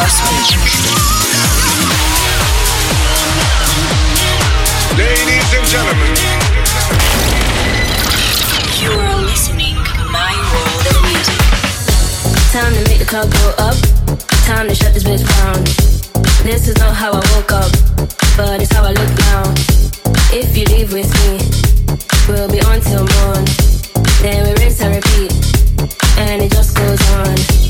Ladies and gentlemen, You are listening to My World of Music. Time to make the club go up. Time to shut this bitch down. This is not how I woke up, but it's how I look now. If you leave with me, we'll be on till morn. Then we rinse and repeat, and it just goes on.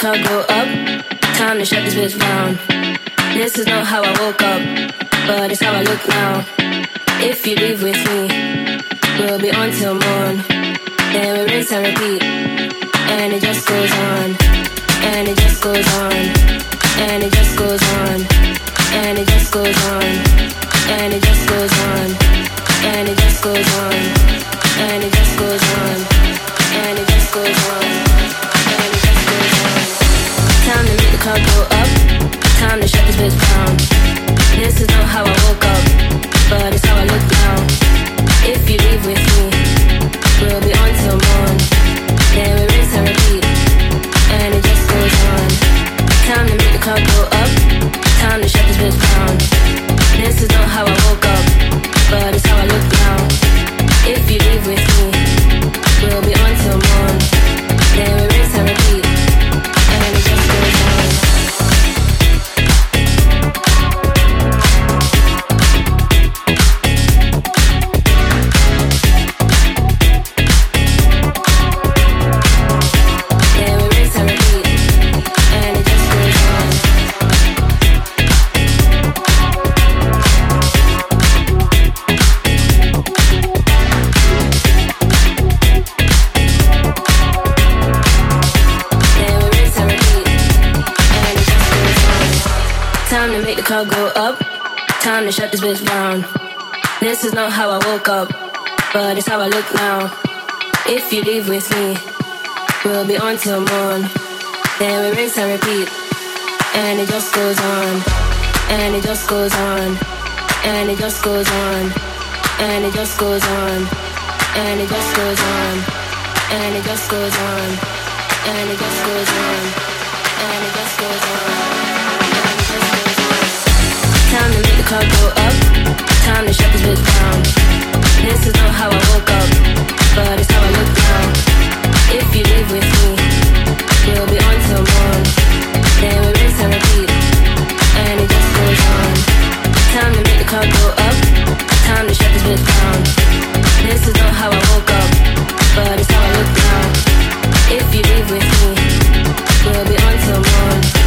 Make go up. Time to shut this bitch down. This is not how I woke up, but it's how I look now. If you leave with me, we'll be on till morn. Then we rinse and repeat, and it just goes on, and it just goes on, and it just goes on, and it just goes on, and it just goes on, and it just goes on, and it just goes on, and it just goes on. The club go up. Time to shut this bitch down. This is not how I woke up, but it's how I look now. If you leave with me, how I look now. If you leave with me, we'll be on till morn. Then we rinse and repeat, and it just goes on, and it just goes on, and it just goes on, and it just goes on, and it just goes on, and it just goes on, and it just goes on, and it just goes on. Time to make the club go up. Time to shut this bitch down. This is not how I woke up, but it's how I look now. If you leave with me, we'll be on till morn. Then we and it just goes on. Time to make the go up. Time to shut this bitch down. This is not how I woke up, but it's how I look now. If you leave with me, we'll be on till.